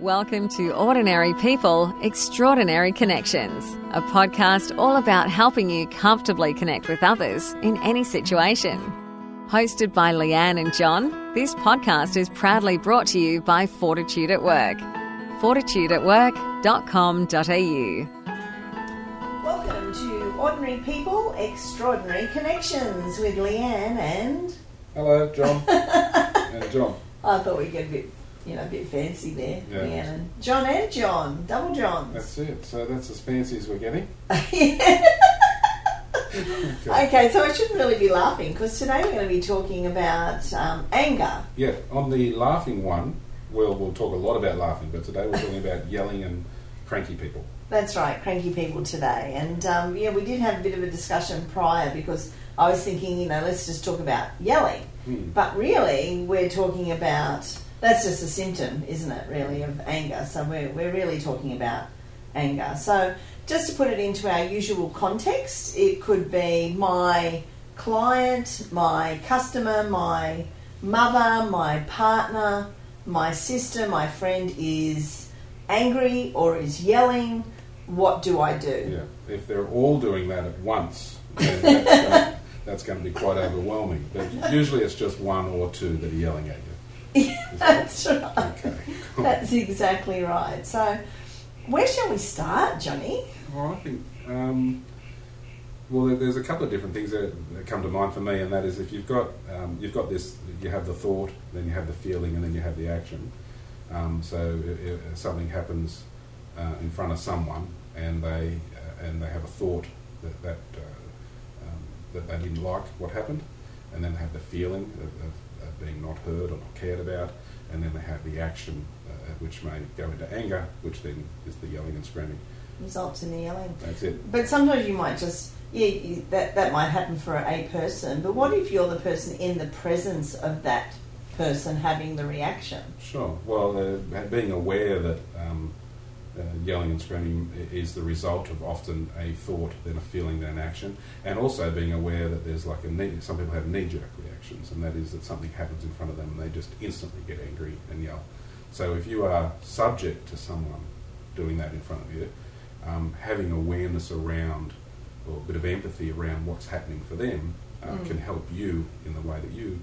Welcome to Ordinary People, Extraordinary Connections, a podcast all about helping you comfortably connect with others in any situation. Hosted by Leanne and John, this podcast is proudly brought to you by Fortitude at Work. fortitudeatwork.com.au. Welcome to Ordinary People, Extraordinary Connections with Leanne and. Hello, John. and uh, John. I thought we'd get a bit, you know, a bit fancy there. Yeah. And John and John, double Johns. That's it. So that's as fancy as we're getting. Okay, so I shouldn't really be laughing because today we're going to be talking about um, anger. Yeah, on the laughing one, well, we'll talk a lot about laughing, but today we're talking about yelling and cranky people. That's right, cranky people today. And um, yeah, we did have a bit of a discussion prior because I was thinking, you know, let's just talk about yelling. Hmm. But really, we're talking about that's just a symptom, isn't it, really, of anger. So we're, we're really talking about anger. So just to put it into our usual context, it could be my client, my customer, my mother, my partner, my sister, my friend is angry or is yelling. What do I do? Yeah, if they're all doing that at once, then that's going, that's going to be quite overwhelming. But usually it's just one or two that are yelling at you. That's right. Okay. That's exactly right. So, where shall we start, Johnny? Well, I think, um, well, there's a couple of different things that, that come to mind for me, and that is if you've got um, you've got this, you have the thought, then you have the feeling, and then you have the action. Um, so if, if something happens uh, in front of someone, and they uh, and they have a thought that that uh, um, that they didn't like what happened, and then they have the feeling of, of, of being not heard or not cared about, and then they have the action, uh, which may go into anger, which then is the yelling and screaming. Results in the yelling. That's it. But sometimes you might just, yeah, you, that, that might happen for a person. But what if you're the person in the presence of that person having the reaction? Sure. Well, uh, being aware that um, uh, yelling and screaming is the result of often a thought, then a feeling, then an action, and also being aware that there's like a knee, some people have knee-jerk reactions, and that is that something happens in front of them and they just instantly get angry and yell. So if you are subject to someone doing that in front of you, um, having awareness around or a bit of empathy around what's happening for them uh, Mm. can help you in the way that you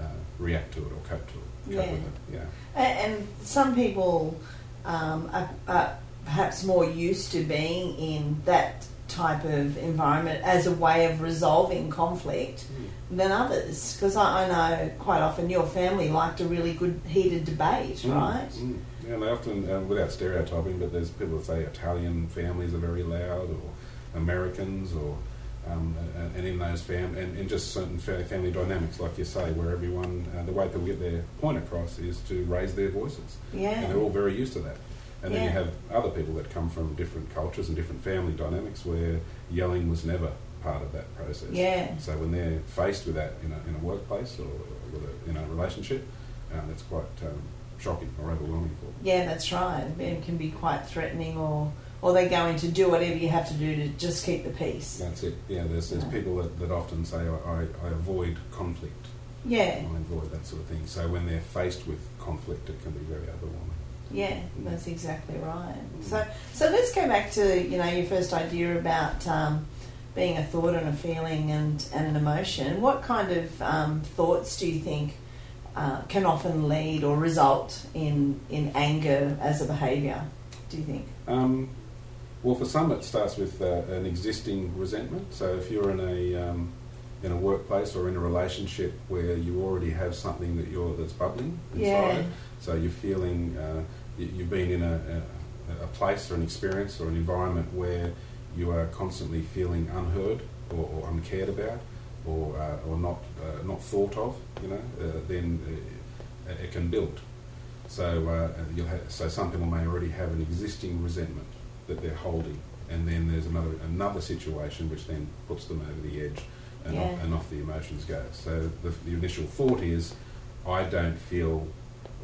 uh, react to it or cope to it. Cope Yeah. with it. Yeah. And some people um, are, are perhaps more used to being in that type of environment as a way of resolving conflict than others. Because I, I know quite often your family liked a really good heated debate, Mm, right? mm. Yeah, and they often, uh, without stereotyping, but there's people that say Italian families are very loud, or Americans, or um, and, in those fam and, and just certain family dynamics, like you say, where everyone, uh, the way people get their point across is to raise their voices, Yeah. and they're all very used to that. And then you have other people that come from different cultures and different family dynamics where yelling was never part of that process. Yeah. So when they're faced with that in a, in a workplace or with a, in a relationship, um, it's quite um, shocking or overwhelming for them. Yeah, that's right. It can be quite threatening, or or they're going to do whatever you have to do to just keep the peace. That's it. Yeah, there's, there's people that, that often say, I, I, I avoid conflict. Yeah, I avoid that sort of thing. So when they're faced with conflict, it can be very overwhelming. yeah, that's exactly right. So so let's go back to you know your first idea about um, being a thought and a feeling and, and an emotion. What kind of um, thoughts do you think uh, can often lead or result in in anger as a behaviour? Do you think? Um, well, for some, it starts with uh, an existing resentment. So if you're in a um, in a workplace or in a relationship where you already have something that you're that's bubbling inside, Yeah. so you're feeling uh, you- you've been in a, a, a place or an experience or an environment where you are constantly feeling unheard or, or uncared about or uh, or not uh, not thought of, you know, uh, then uh, it can build. So, uh, you'll have, so some people may already have an existing resentment that they're holding, and then there's another another situation which then puts them over the edge, and, Yeah. off, and off the emotions go. So the, the initial thought is, I don't feel,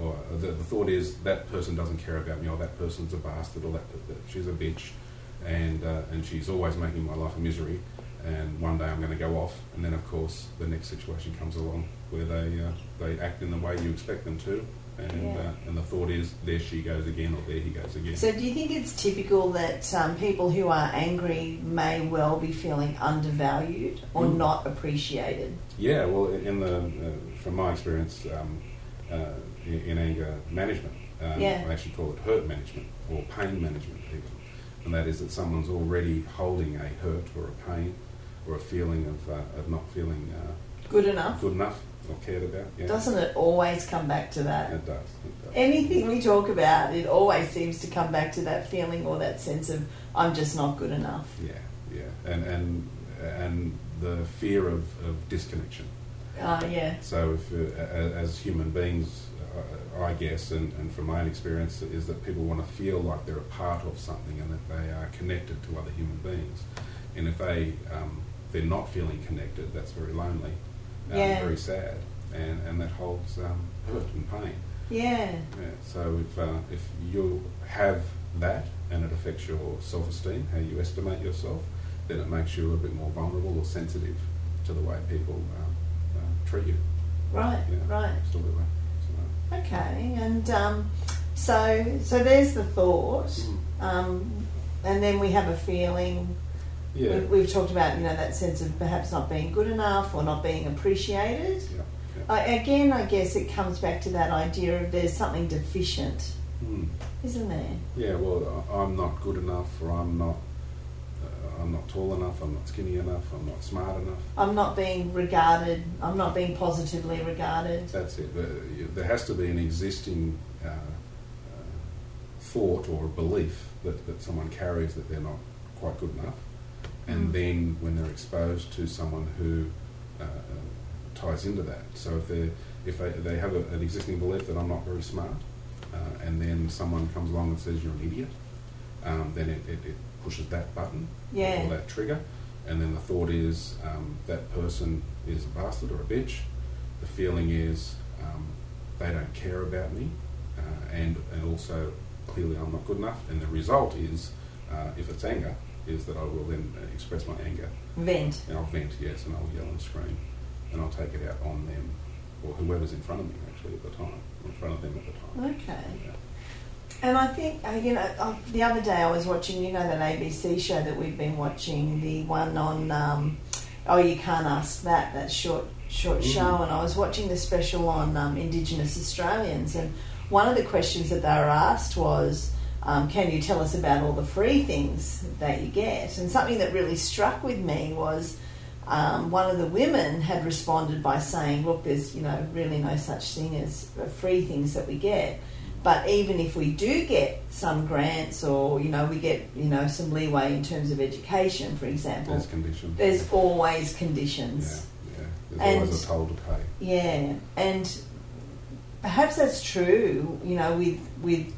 or the, the thought is that person doesn't care about me, or that person's a bastard, or that, that she's a bitch, and uh, and she's always making my life a misery. And one day I'm going to go off, and then of course the next situation comes along where they uh, they act in the way you expect them to, and Yeah. uh, and the thought is there she goes again or there he goes again. So, do you think it's typical that um, people who are angry may well be feeling undervalued or Mm. not appreciated? Yeah, well, in the uh, from my experience um, uh, in, in anger management, um, Yeah. I actually call it hurt management or pain management, even, and that is that someone's already holding a hurt or a pain or a feeling of uh, of not feeling uh, Good enough? good enough or cared about. Yeah, Doesn't it always come back to that? it does. It does. Anything we talk about, it always seems to come back to that feeling or that sense of I'm just not good enough. Yeah, yeah, and and and the fear of, of disconnection. Uh, yeah, So, if, uh, as human beings, uh, I guess, and, and from my own experience, is that people want to feel like they're a part of something and that they are connected to other human beings. And if they um, they're not feeling connected, that's very lonely, Yeah. very sad, and, and that holds um, hurt and pain. yeah, Yeah. So if uh, if you have that and it affects your self-esteem, how you estimate yourself, then it makes you a bit more vulnerable or sensitive to the way people um, uh, treat you. right, Yeah, right. Absolutely. So, Okay, and um, so so there's the thought, mm, um, and then we have a feeling. Yeah. We, we've talked about you know that sense of perhaps not being good enough or not being appreciated. yeah. yeah. I, again, I guess it comes back to that idea of there's something deficient, Mm. isn't there? Yeah. Well, I- I'm not good enough, or I'm not. Uh, I'm not tall enough. I'm not skinny enough. I'm not smart enough. I'm not being regarded. I'm not being positively regarded. That's it. There has to be an existing uh, uh, thought or belief that, that someone carries that they're not quite good enough. And Mm. then when they're exposed to someone who uh, ties into that. So if, they if they, they have a, an existing belief that I'm not very smart, uh, and then someone comes along and says you're an idiot, um, then it, it, it pushes that button Yeah. or that trigger. And then the thought is um, that person is a bastard or a bitch. The feeling is um, they don't care about me, uh, and and also clearly I'm not good enough. And the result is, uh, if it's anger, is that I will then express my anger Vent. and I'll vent, yes, and I'll yell and scream, and I'll take it out on them or whoever's in front of me actually at the time, or in front of them at the time. Okay. Yeah. And I think, uh, you know, uh, the other day I was watching, you know, that ABC show that we've been watching, the one on, um, oh, you can't ask that, that short, short Mhm. show. And I was watching the special on um, Indigenous Australians. And one of the questions that they were asked was, um, can you tell us about all the free things that you get? And something that really struck with me was um, one of the women had responded by saying, look, there's, you know, really no such thing as uh, free things that we get. But even if we do get some grants or, you know, we get, you know, some leeway in terms of education, for example, There's conditions. there's always yeah, conditions. yeah. There's And- always a toll to pay. Yeah, and perhaps that's true. You know, with with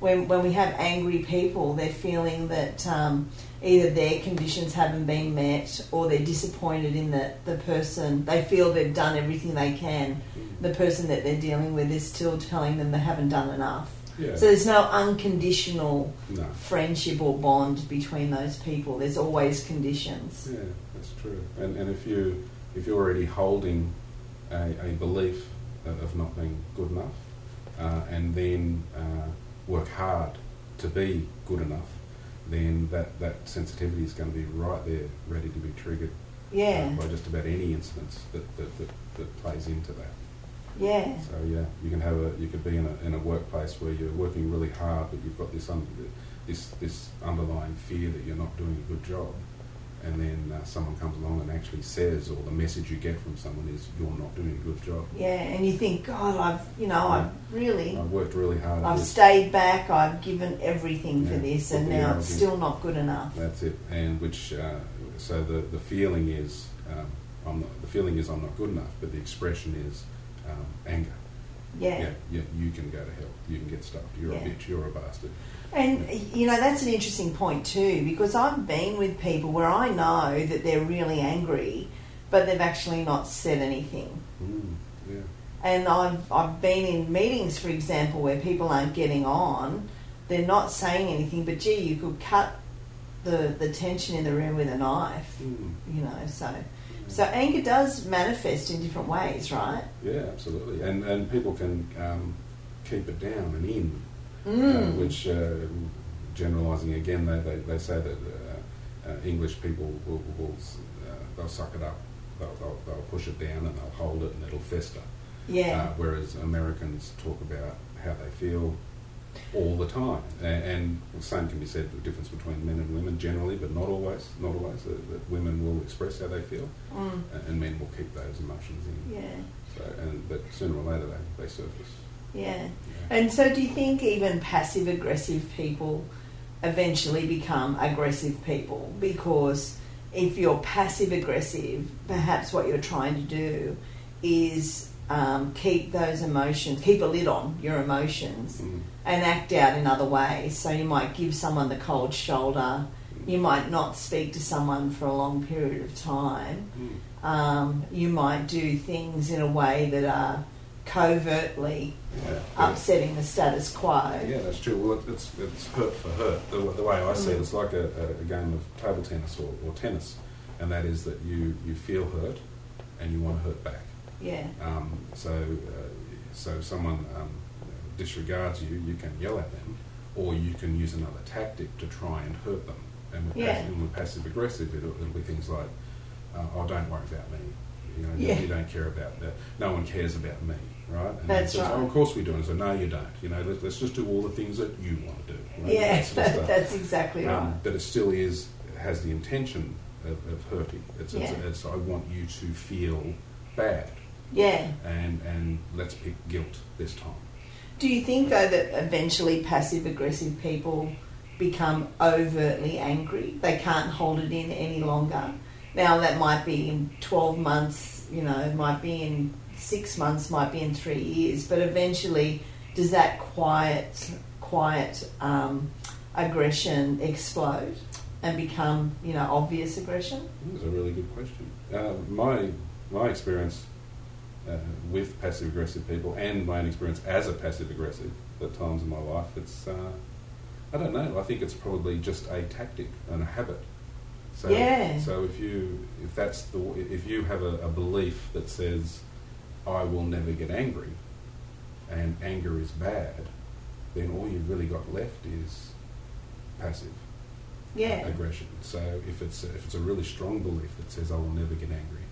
when when we have angry people, they're feeling that um, either their conditions haven't been met, or they're disappointed in that the person they feel they've done everything they can. The person that they're dealing with is still telling them they haven't done enough. Yeah. So there's no unconditional no. friendship or bond between those people. There's always conditions. Yeah, that's true. And, and if you if you're already holding a, a belief of, of not being good enough, uh, and then uh, work hard to be good enough, then that, that sensitivity is going to be right there, ready to be triggered Yeah, uh, by just about any instance that, that, that, that plays into that. yeah, So yeah, you can have a you could be in a, in a workplace where you're working really hard, but you've got this un, this this underlying fear that you're not doing a good job, and then uh, someone comes along and actually says, or the message you get from someone is, "You're not doing a good job." yeah. And you think, God, I've you know, I've really. I've worked really hard. I've stayed back. I've given everything for this, and now it's still not good enough. That's it, and which uh, so the the feeling is um, I'm not, the feeling is I'm not good enough, but the expression is um, anger. Yeah. Yeah, yeah, you can go to hell. You can get stuffed. You're Yeah. a bitch. You're a bastard. And you know that's an interesting point too, because I've been with people where I know that they're really angry, but they've actually not said anything. Mm, yeah. And I've I've been in meetings, for example, where people aren't getting on, they're not saying anything, but gee, you could cut the the tension in the room with a knife. Mm. You know, so so anger does manifest in different ways, right? Yeah, absolutely. And and people can um, keep it down and in, Mm. which, uh, generalising again, they, they, they say that uh, uh, English people will, will uh, they'll suck it up, they'll, they'll, they'll push it down and they'll hold it and it'll fester. yeah. Uh, whereas Americans talk about how they feel all the time, and, and the same can be said the difference between men and women generally, but not always. Not always. Uh, that women will express how they feel, Mm. and, and men will keep those emotions in. Yeah. So, and but sooner or later they, they surface. Yeah. And so, do you think even passive aggressive people eventually become aggressive people? Because if you're passive aggressive, perhaps what you're trying to do is um, keep those emotions, keep a lid on your emotions, Mm. and act out in other ways. So, you might give someone the cold shoulder, you might not speak to someone for a long period of time. Mm. Um, you might do things in a way that are covertly Yeah. upsetting the status quo. Yeah, that's true. Well, it- it's, it's hurt for hurt. The, the way I see it, Mm. it's like a, a, a game of table tennis or, or tennis, and that is that you, you feel hurt and you want to hurt back. Yeah, Um, so, uh, so if someone um, disregards you, you can yell at them, or you can use another tactic to try and hurt them. And with, Yeah. passive, and with passive aggressive, it'll, it'll be things like, uh, "Oh, don't worry about me. You know, Yeah. you don't care about that. No one cares about me, right?" And That's says, right. Oh, of course we do. And so, no, you don't. You know, let, let's just do all the things that you want to do. Right? yeah, That of stuff. that's exactly right. Um, but it still is has the intention of, of hurting. It's, Yeah. it's, it's I want you to feel bad, yeah. and and let's pick guilt this time. Do you think though that eventually passive aggressive people become overtly angry? They can't hold it in any longer. Now that might be in twelve months, you know, might be in six months, might be in three years, but eventually, does that quiet, quiet um, aggression explode and become, you know, obvious aggression? That's a really good question. Uh, my my experience uh, with passive aggressive people, and my own experience as a passive aggressive at times in my life, it's uh, I don't know. I think it's probably just a tactic and a habit. So, Yeah. So if you if that's the if you have a, a belief that says I will never get angry, and anger is bad, then all you've really got left is passive Yeah. aggression. So if it's if it's a really strong belief that says I will never get angry,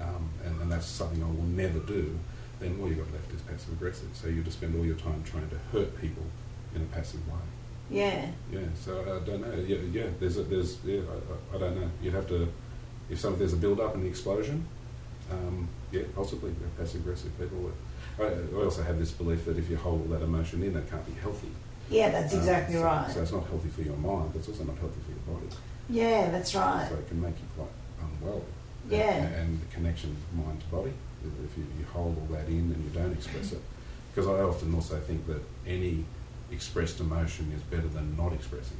um, and, and that's something I will never do, then all you've got left is passive aggressive. So you just spend all your time trying to hurt people in a passive way. Yeah. Yeah. So I don't know. Yeah. Yeah. There's a, there's yeah. I, I, don't know. You'd have to if some there's a build up and the explosion. Um, yeah, possibly passive aggressive people. I, I also have this belief that if you hold all that emotion in, that can't be healthy. Yeah, that's Um, exactly so- right. So it's not healthy for your mind, but it's also not healthy for your body. Yeah, that's right. So it can make you quite unwell. Yeah. And, and the connection mind to body, if you, you hold all that in and you don't express it. Because I often also think that any expressed emotion is better than not expressing.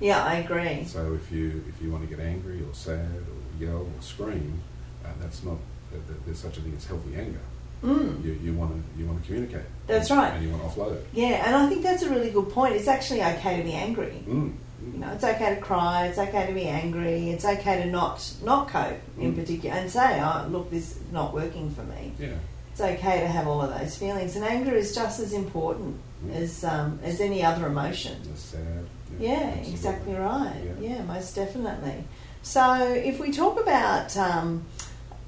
Yeah, I agree. So if you if you want to get angry or sad or yell or scream, uh, that's not that there's such a thing as healthy anger. Mm. You, you want to you want to communicate. That's and, right. And you want to offload it. Yeah, and I think that's a really good point. It's actually okay to be angry. Mm. You know, it's okay to cry. It's okay to be angry. It's okay to not not cope in Mm. particular and say, "Oh, look, this is not working for me." Yeah. It's okay to have all of those feelings, and anger is just as important. As um, as any other emotion. Yeah, absolutely. exactly right. Yeah. Yeah. most definitely. So, if we talk about um,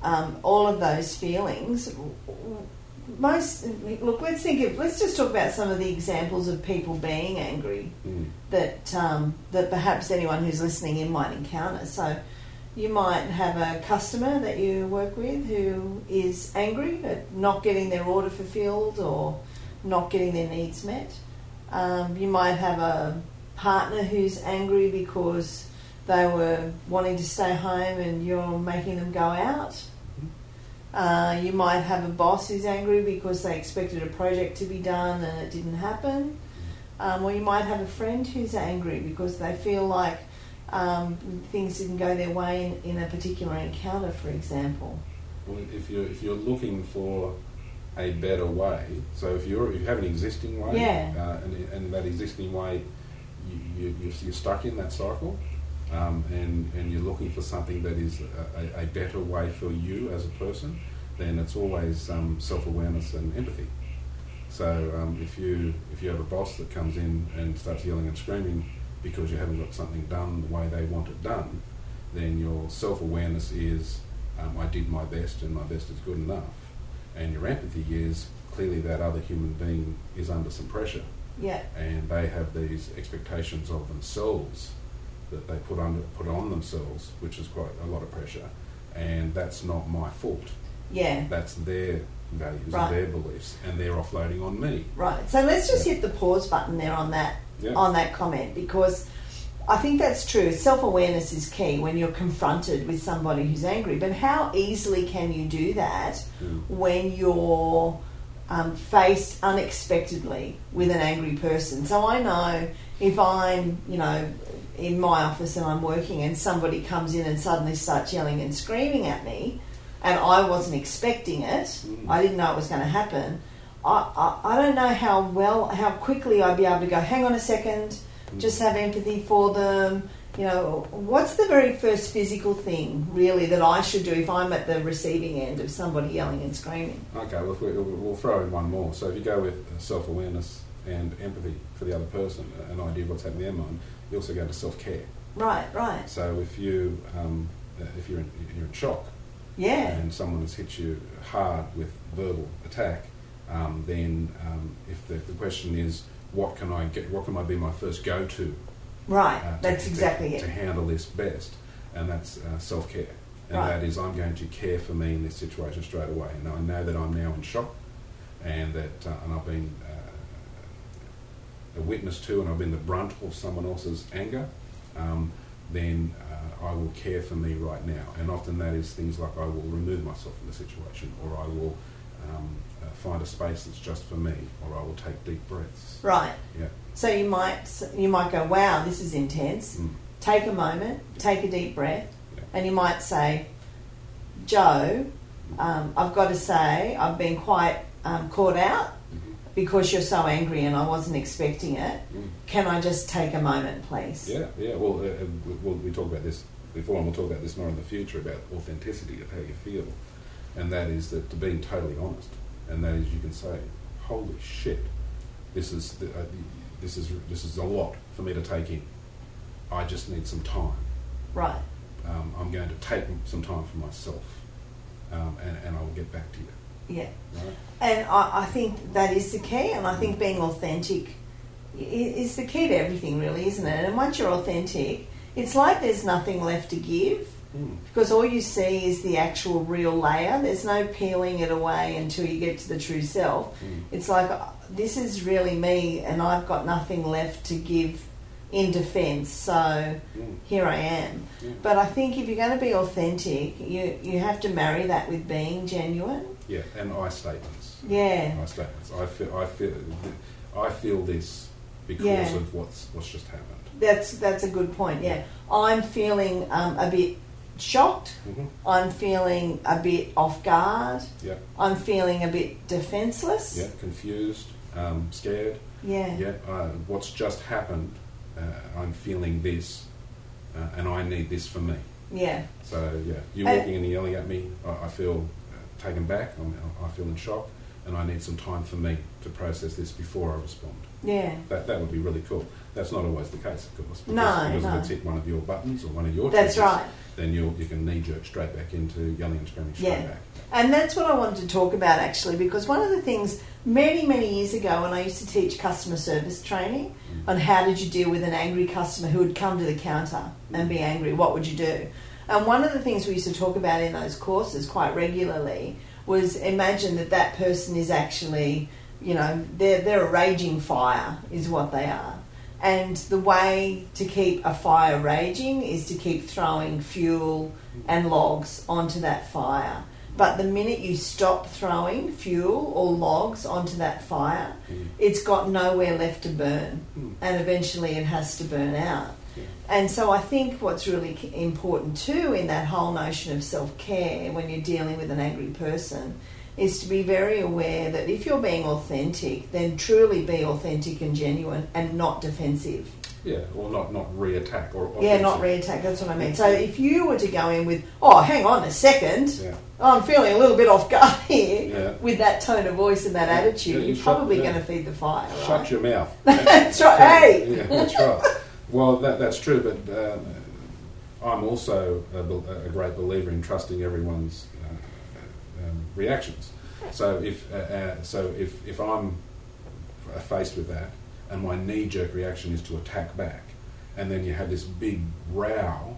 um, all of those feelings, most look. Let's think of. Let's just talk about some of the examples of people being angry Mm. that um, that perhaps anyone who's listening in might encounter. So, you might have a customer that you work with who is angry at not getting their order fulfilled or not getting their needs met. Um, you might have a partner who's angry because they were wanting to stay home and you're making them go out. Uh, you might have a boss who's angry because they expected a project to be done and it didn't happen. Um, or you might have a friend who's angry because they feel like um, things didn't go their way in, in a particular encounter, for example. Well, if you're if you're looking for a better way, so if you're if you have an existing way, Yeah. uh, and, and that existing way, you, you, you're, stuck in that cycle, um, and and you're looking for something that is a, a, a better way for you as a person, then it's always um, self awareness and empathy. So um, if you if you have a boss that comes in and starts yelling and screaming because you haven't got something done the way they want it done, then your self awareness is um, I did my best and my best is good enough, and your empathy is clearly that other human being is under some pressure Yeah. and they have these expectations of themselves that they put under put on themselves, which is quite a lot of pressure, and that's not my fault. Yeah. That's their values Right. and their beliefs, and they're offloading on me. Right. So let's just hit the pause button there on that Yeah. on that comment because I think that's true. Self awareness is key when you're confronted with somebody who's angry. But how easily can you do that Mm. when you're um, faced unexpectedly with an angry person? So I know if I'm, you know, in my office and I'm working and somebody comes in and suddenly starts yelling and screaming at me and I wasn't expecting it, Mm. I didn't know it was going to happen. I, I, I don't know how well, how quickly I'd be able to go, hang on a second, just have empathy for them. You know, what's the very first physical thing really that I should do if I'm at the receiving end of somebody yelling and screaming? Okay, well, if we, we'll throw in one more. So if you go with self awareness and empathy for the other person, an idea of what's happening in their mind, you also go to self care. Right, right. So if you um, uh, if you're in, you're in shock Yeah, and someone has hit you hard with verbal attack, um, then um, if the, the question is what can I get, what can I be my first go to? right. uh, to- That's exactly to, it. To handle this best, and that's uh, self care. And Right. that is, I'm going to care for me in this situation straight away. And I know that I'm now in shock, and that uh, and I've been uh, a witness to, and I've been the brunt of someone else's anger. Um, then uh, I will care for me right now. And often that is things like I will remove myself from the situation, or I will um, uh, find a space that's just for me, or I will take deep breaths. Right. Yeah. So you might you might go, wow, this is intense. Mm. Take a moment, take a deep breath, Yeah. and you might say, Joe, um, I've got to say I've been quite um, caught out Mhm. because you're so angry and I wasn't expecting it. Mm. Can I just take a moment, please? Yeah, yeah. Well, uh, uh, we- we'll, we talked about this before, and we'll talk about this more in the future about authenticity of how you feel, and that is that to being totally honest, and that is you can say, "Holy shit, this is the, uh, this is this is a lot for me to take in. I just need some time. Right. Um, I'm going to take some time for myself, um, and, and I will get back to you." Yeah. Right? And I, I think that is the key, and I think being authentic is the key to everything, really, isn't it? And once you're authentic, it's like there's nothing left to give Mm. because all you see is the actual real layer. There's no peeling it away until you get to the true self. Mm. It's like uh, this is really me, and I've got nothing left to give in defence. So Mm. here I am. Yeah. But I think if you're going to be authentic, you you have to marry that with being genuine. Yeah, and I statements. Yeah. my statements. I feel, I feel, I feel this because Yeah. of what's what's just happened. That's that's a good point. Yeah, I'm feeling um, a bit shocked. Mm-hmm. I'm feeling a bit off guard. Yeah, I'm feeling a bit defenseless. yeah, confused, um, scared. Yeah. Yeah, uh, what's just happened? Uh, I'm feeling this, uh, and I need this for me. Yeah. So yeah, you Uh, walking and yelling at me, I, I feel uh, taken back. I'm, I feel in shock, and I need some time for me to process this before I respond. Yeah. That that would be really cool. That's not always the case, of course. Because, No, because no. if it's hit one of your buttons or one of your That's triggers, right. then you you can knee jerk straight back into yelling and screaming straight Yeah. back. And that's what I wanted to talk about actually, because one of the things many, many years ago when I used to teach customer service training mm. on how did you deal with an angry customer who would come to the counter and be mm. angry, what would you do? And one of the things we used to talk about in those courses quite regularly was imagine that that person is actually, you know, they're, they're a raging fire, is what they are. And the way to keep a fire raging is to keep throwing fuel and logs onto that fire. But the minute you stop throwing fuel or logs onto that fire, Mm. it's got nowhere left to burn. Mm. And eventually it has to burn out. Yeah. And so I think what's really important too in that whole notion of self care when you're dealing with an angry person is to be very aware that if you're being authentic, then truly be authentic and genuine and not defensive. Yeah, or not not re-attack or Yeah, not reattack. That's what I mean. So if you were to go in with, oh, hang on a second, Yeah. I'm feeling a little bit off guard here, Yeah. with that tone of voice and that Yeah, attitude, you you're probably going to feed the fire. Right? Shut your mouth. That's right. Hey. Yeah, that's right. Well, that, that's true, but um, I'm also a, a great believer in trusting everyone's reactions. So if uh, uh, so if, if I'm faced with that, and my knee-jerk reaction is to attack back, and then you have this big row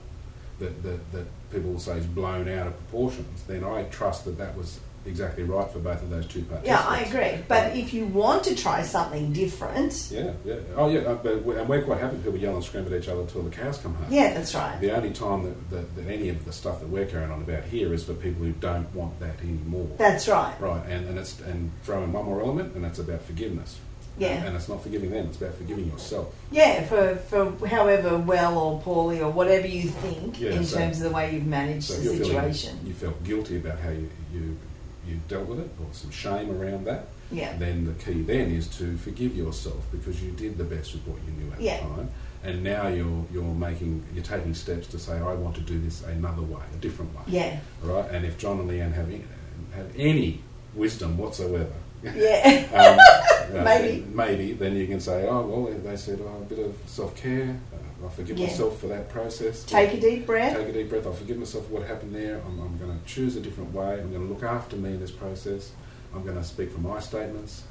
that, that, that people will say is blown out of proportions, then I trust that that was exactly right for both of those two parties. Yeah, I agree. But if you want to try something different, Yeah, yeah. Oh, yeah. Uh, and we're quite happy people yell and scream at each other until the cows come home. yeah, that's right. The only time that, that, that any of the stuff that we're carrying on about here is for people who don't want that anymore. That's right. right, and, and it's and throw in one more element, and that's about forgiveness. Yeah. And it's not forgiving them; it's about forgiving yourself. Yeah, for, for however well or poorly or whatever you think Yeah, in so- terms of the way you've managed So the you're feeling situation. you felt guilty about how you, you you dealt with it, or some shame around that, Yeah. then the key then is to forgive yourself because you did the best with what you knew at Yeah. the time, and now you're you're making you're taking steps to say I want to do this another way, a different way. Yeah. All right, and if John and Leanne have any, have any wisdom whatsoever. Yeah. um, Maybe. then- maybe then you can say, oh well, they said oh, a bit of self care. Uh, I forgive Yeah. myself for that process. Take a deep breath. Take a deep breath. I'll forgive myself for what happened there. I'm, I'm going to choose a different way. I'm going to look after me in this process. I'm going to speak from my statements.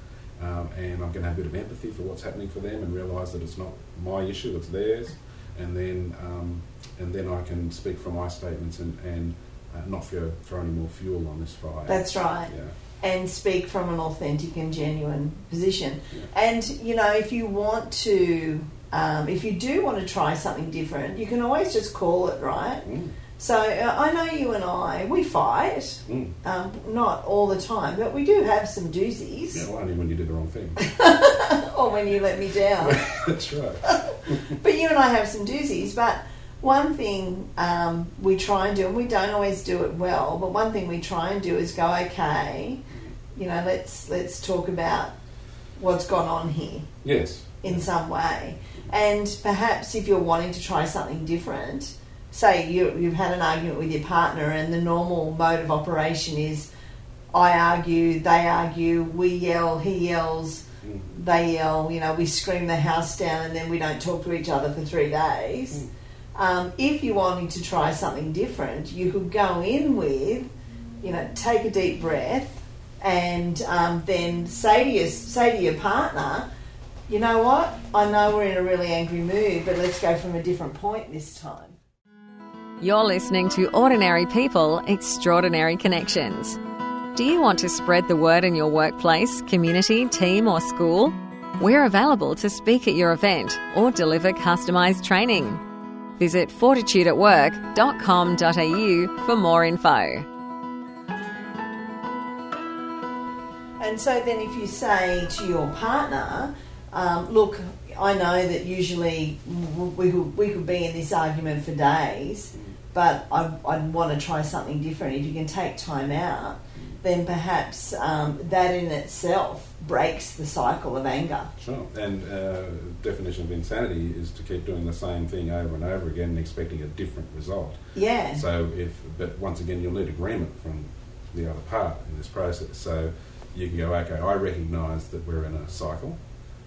Um, and I'm going to have a bit of empathy for what's happening for them and realise that it's not my issue, it's theirs. And then, um, and then I can speak from my statements and, and uh, not throw, throw any more fuel on this fire. That's right. Yeah. And speak from an authentic and genuine position. Yeah. And you know, if you want to, um, if you do want to try something different, you can always just call it, right? Mm, So uh, I know you and I, we fight, mm. um, not all the time, but we do have some doozies. Yeah, well, only when you do the wrong thing. or when you let me down. That's right. but you and I have some doozies. But one thing um, we try and do, and we don't always do it well, but one thing we try and do is go, okay, you know, let's let's talk about what's gone on here Yes. in some way, and perhaps if you're wanting to try something different. Say you, you've had an argument with your partner, and the normal mode of operation is I argue, they argue, we yell, he yells, Mm. they yell, you know, we scream the house down and then we don't talk to each other for three days. Um, if you wanted to try something different, you could go in with, you know, take a deep breath and um, then say to your say to your partner, you know what? I know we're in a really angry mood, but let's go from a different point this time. You're listening to Ordinary People, Extraordinary Connections. Do you want to spread the word in your workplace, community, team, or school? We're available to speak at your event or deliver customised training. Visit fortitudeatwork.com.au for more info. And so then, if you say to your partner, um, "Look, I know that usually we could, we could be in this argument for days, but I, I'd want to try something different. If you can take time out, then perhaps um, that in itself breaks the cycle of anger." Sure. And uh, definition of insanity is to keep doing the same thing over and over again and expecting a different result. Yeah, So if, but once again, you'll need agreement from the other part in this process. So you can go, okay, I recognise that we're in a cycle.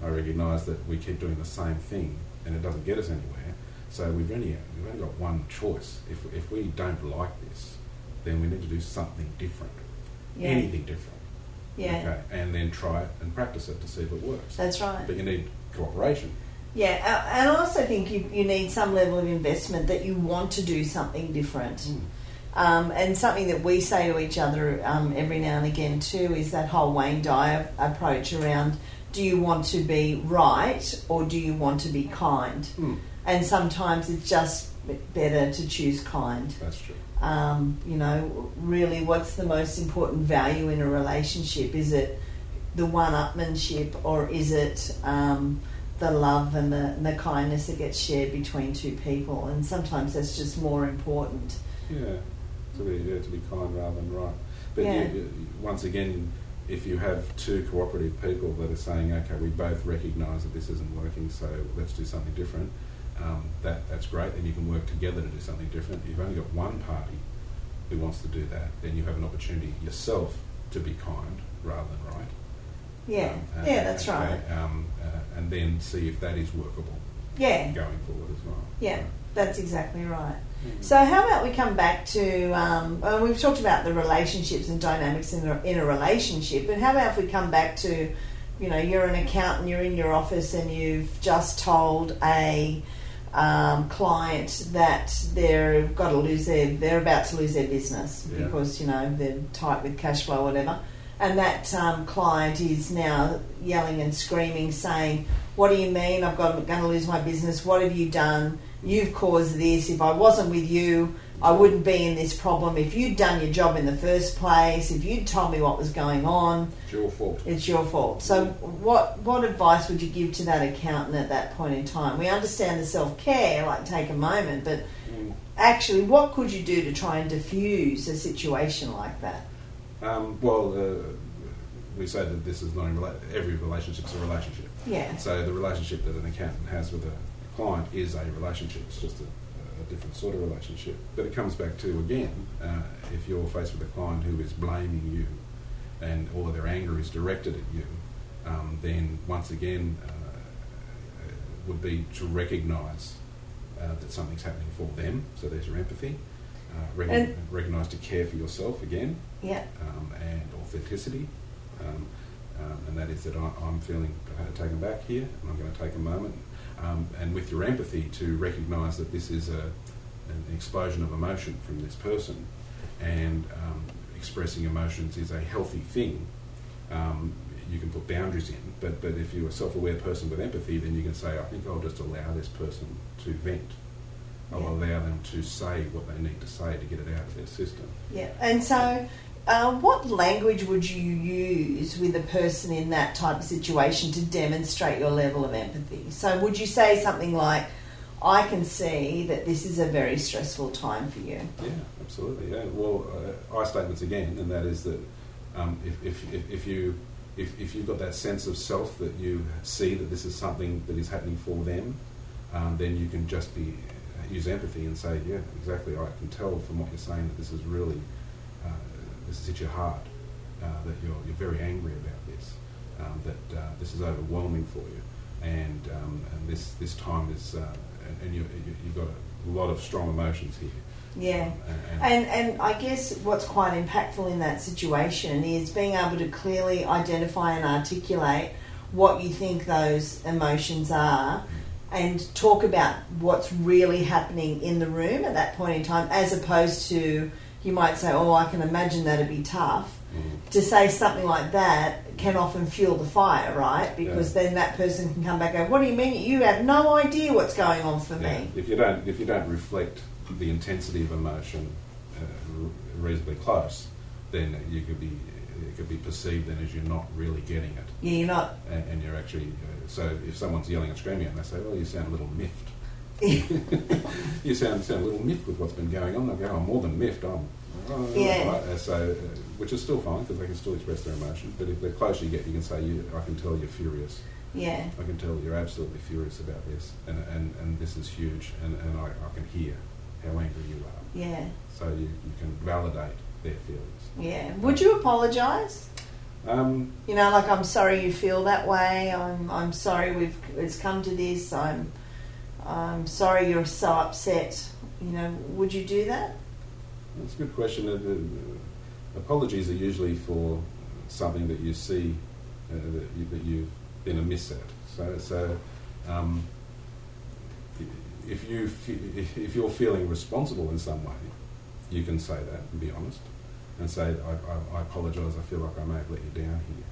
I recognise that we keep doing the same thing and it doesn't get us anywhere. So we've only we've only got one choice. If if we don't like this, then we need to do something different. yeah, Anything different. yeah. Okay. And then try it and practice it to see if it works. That's right. But you need cooperation. Yeah, and I also think you, you need some level of investment that you want to do something different. Mm. Um, and something that we say to each other um, every now and again too is that whole Wayne Dyer approach around do you want to be right or do you want to be kind? Mm. And sometimes it's just better to choose kind. That's true. Um, you know, really, what's the most important value in a relationship? Is it the one-upmanship, or is it um, the love and the, and the kindness that gets shared between two people? And sometimes that's just more important. Yeah, to be yeah, to be kind rather than right. But Yeah. you, once again, if you have two cooperative people that are saying, okay, we both recognise that this isn't working, so let's do something different, um, that, that's great, then you can work together to do something different. If you've only got one party who wants to do that, then you have an opportunity yourself to be kind rather than right. Yeah, Um, and- yeah, that's and- right. Um, uh, and then see if that is workable Yeah, going forward as well. yeah, that's exactly right. So, how about we come back to? Um, well, we've talked about the relationships and dynamics in a, in a relationship, but how about if we come back to, you know, you're an accountant, you're in your office, and you've just told a um, client that they're got to lose their, they're about to lose their business Yeah. because you know they're tight with cash flow, or whatever, and that um, client is now yelling and screaming, saying, "What do you mean? I've got going to lose my business? What have you done? You've caused this. If I wasn't with you, I wouldn't be in this problem. If you'd done your job in the first place, if you'd told me what was going on, It's your fault. it's your fault." So, what what advice would you give to that accountant at that point in time? We understand the self care, like take a moment, but Mm. actually, what could you do to try and diffuse a situation like that? Um, well, uh, we say that this is not in rela- every relationship's a relationship. Yeah, So the relationship that an accountant has with a client is a relationship. It's just a, a different sort of relationship. But it comes back to again, uh, if you're faced with a client who is blaming you, and all of their anger is directed at you, um, then once again uh, would be to recognise uh, that something's happening for them. So there's your empathy. Uh, rec- recognise to care for yourself again yeah, um, and authenticity. Um, um, and that is that I, I'm feeling uh, taken back here, and I'm going to take a moment. Um, and with your empathy, to recognise that this is a, an explosion of emotion from this person, and um, expressing emotions is a healthy thing. Um, you can put boundaries in, but, but if you're a self aware person with empathy, then you can say, I think I'll just allow this person to vent. I'll Yeah. allow them to say what they need to say to get it out of their system. yeah. And so, uh, what language would you use with a person in that type of situation to demonstrate your level of empathy? So, would you say something like, I can see that this is a very stressful time for you. Yeah, absolutely. Yeah. Well, uh, I statements again, and that is that um, if, if, if, if you if, if you've got that sense of self that you see that this is something that is happening for them, um, then you can just be use empathy and say, yeah, exactly. I can tell from what you're saying that this is really this has hit your heart. Uh, that you're you're very angry about this. Um, that uh, this is overwhelming for you, and um, and this this time is uh, and, and you, you you've got a lot of strong emotions here. Yeah. Um, And, and I guess what's quite impactful in that situation is being able to clearly identify and articulate what you think those emotions are and talk about what's really happening in the room at that point in time, as opposed to you might say, Oh, I can imagine that'd be tough. Mm. To say something like that can often fuel the fire, right? Because then that person can come back and go, What do you mean? You have no idea what's going on for Yeah. me. If you don't, if you don't reflect the intensity of emotion uh, reasonably close, then you could be it could be perceived then as you're not really getting it, Yeah, you're not. and, and you're actually. Uh, so if someone's yelling and screaming, and they say, "Well, you sound a little miffed," you sound sound a little miffed with what's been going on. They go, "I'm more than miffed. I'm." Oh, Yeah. right." Uh, So, uh, which is still fine because they can still express their emotions. But if the closer you get, you can say, you, "I can tell you're furious." Yeah. I can tell you're absolutely furious about this, and, and, and this is huge, and, and I, I can hear how angry you are. Yeah. So you, you can validate their feelings. Yeah. Would you apologise? Um, You know, like I'm sorry you feel that way. I'm I'm sorry we've it's come to this. I'm I'm sorry you're so upset. You know, would you do that? that's a good question. Uh, apologies are usually for something that you see uh, that, you, that you've been amiss at. So, so um, if you if you're feeling responsible in some way, you can say that and be honest, and say I, I, I apologise. I feel like I may have let you down here.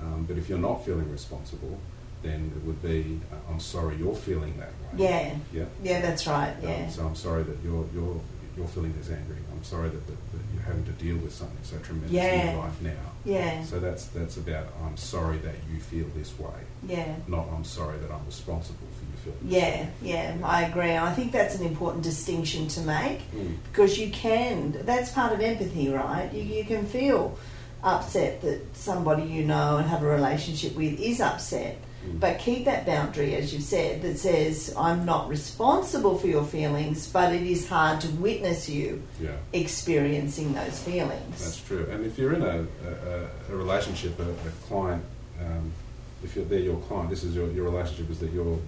Um, but if you're not feeling responsible, then it would be uh, I'm sorry you're feeling that way. Yeah. Yeah. Yeah, that's right. Um, Yeah. so I'm sorry that you're you're you're feeling this angry. I'm sorry that, that, that you're having to deal with something so tremendous in your life now. Yeah. So that's that's about I'm sorry that you feel this way, Yeah. not I'm sorry that I'm responsible for you feeling. Yeah, way. yeah, I agree. I think that's an important distinction to make Mm. because you can, that's part of empathy, right? You, you can feel upset that somebody you know and have a relationship with is upset. But keep that boundary, as you've said, that says, I'm not responsible for your feelings, but it is hard to witness you Yeah. experiencing those feelings. That's true. And if you're in a, a, a relationship, a, a client, um, if you're, they're your client, this is your, your relationship is that you're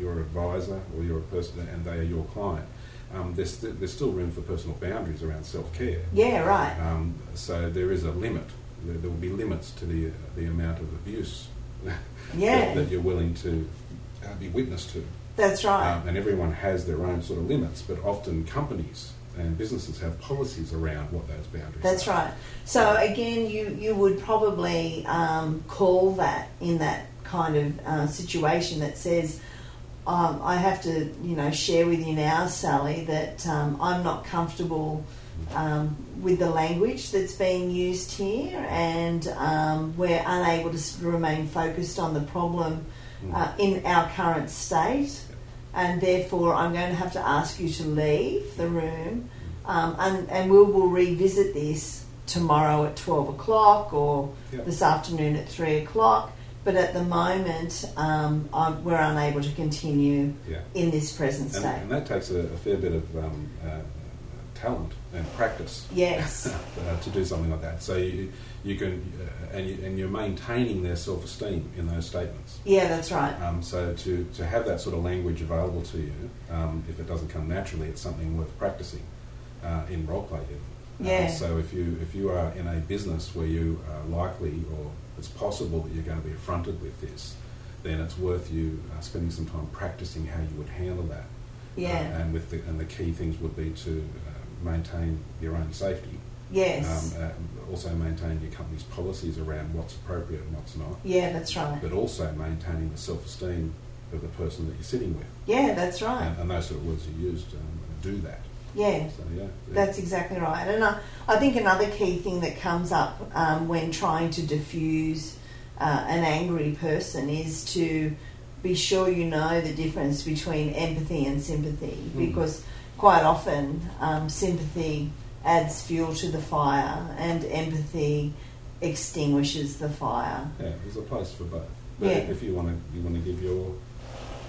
your advisor or you're a person and they are your client. Um, there's, st- there's still room for personal boundaries around self-care. Yeah, right. Um, so there is a limit. There, there will be limits to the, the amount of abuse Yeah. that, that you're willing to uh, be witness to. That's right. Um, and everyone has their own sort of limits, but often companies and businesses have policies around what those boundaries That's are. right. So again, you you would probably um, call that in that kind of uh, situation that says, um, I have to, you know, share with you now, Sally, that um, I'm not comfortable um, with the language that's being used here, and um, we're unable to remain focused on the problem uh, in our current state, and therefore I'm going to have to ask you to leave the room, um, and, and we will revisit this tomorrow at 12 o'clock or Yep. this afternoon at 3 o'clock. But at the moment, um, we're unable to continue Yeah. in this present And, state. and that takes a, a fair bit of um, uh, talent and practice Yes. uh, to do something like that. So you, you can, uh, and, you, and you're maintaining their self-esteem in those statements. Yeah, that's right. Um, so to, to have that sort of language available to you, um, if it doesn't come naturally, it's something worth practicing uh, in role play. even. Yeah. so if you if you are in a business where you are likely or it's possible that you're going to be affronted with this, then it's worth you uh, spending some time practicing how you would handle that. Yeah. Uh, and with the, and the key things would be to uh, maintain your own safety. Yes. Um, uh, also maintain your company's policies around what's appropriate and what's not yeah, that's right. but also maintaining the self-esteem of the person that you're sitting with. Yeah, that's right. And, and those sort of words you used um, do that. Yeah. So yeah, That's exactly right. And I, I think another key thing that comes up um, when trying to diffuse uh, an angry person is to be sure you know the difference between empathy and sympathy Mm. because quite often um, sympathy adds fuel to the fire and empathy extinguishes the fire. yeah, there's a place for both. But Yeah. if you want to, you want to give your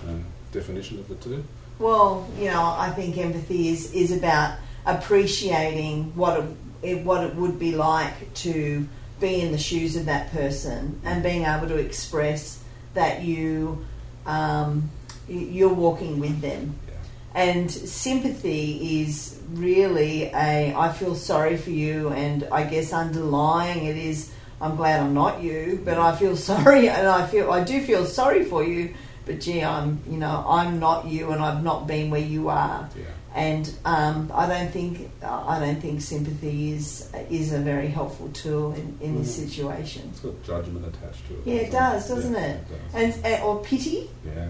uh, definition of the two. Well, you know, I think empathy is, is about appreciating what it, it, what it would be like to be in the shoes of that person and being able to express that you um, you're walking with them. Yeah. And sympathy is really a I feel sorry for you, and I guess underlying it is I'm glad I'm not you, but I feel sorry, and I feel I do feel sorry for you. But gee, I'm you know I'm not you, and I've not been where you are. Yeah. And um, I don't think I don't think sympathy is is a very helpful tool in, in this Mhm. situation. It's got judgment attached to it. Yeah, it does, doesn't Yeah, it? does. And, and or pity, yeah.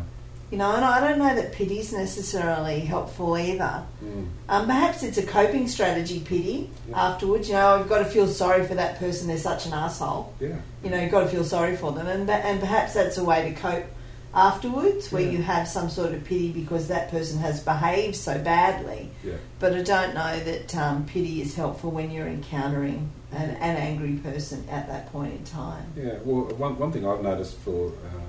You know, and I don't know that pity's necessarily helpful either. Mm. Um, perhaps it's a coping strategy, pity, Yeah. afterwards. You know, I've got to feel sorry for that person, they're such an asshole. Yeah. You know, you've got to feel sorry for them. And, and perhaps that's a way to cope afterwards, where Yeah. you have some sort of pity because that person has behaved so badly. Yeah. But I don't know that um, pity is helpful when you're encountering an, an angry person at that point in time. Yeah, well, one, one thing I've noticed for uh,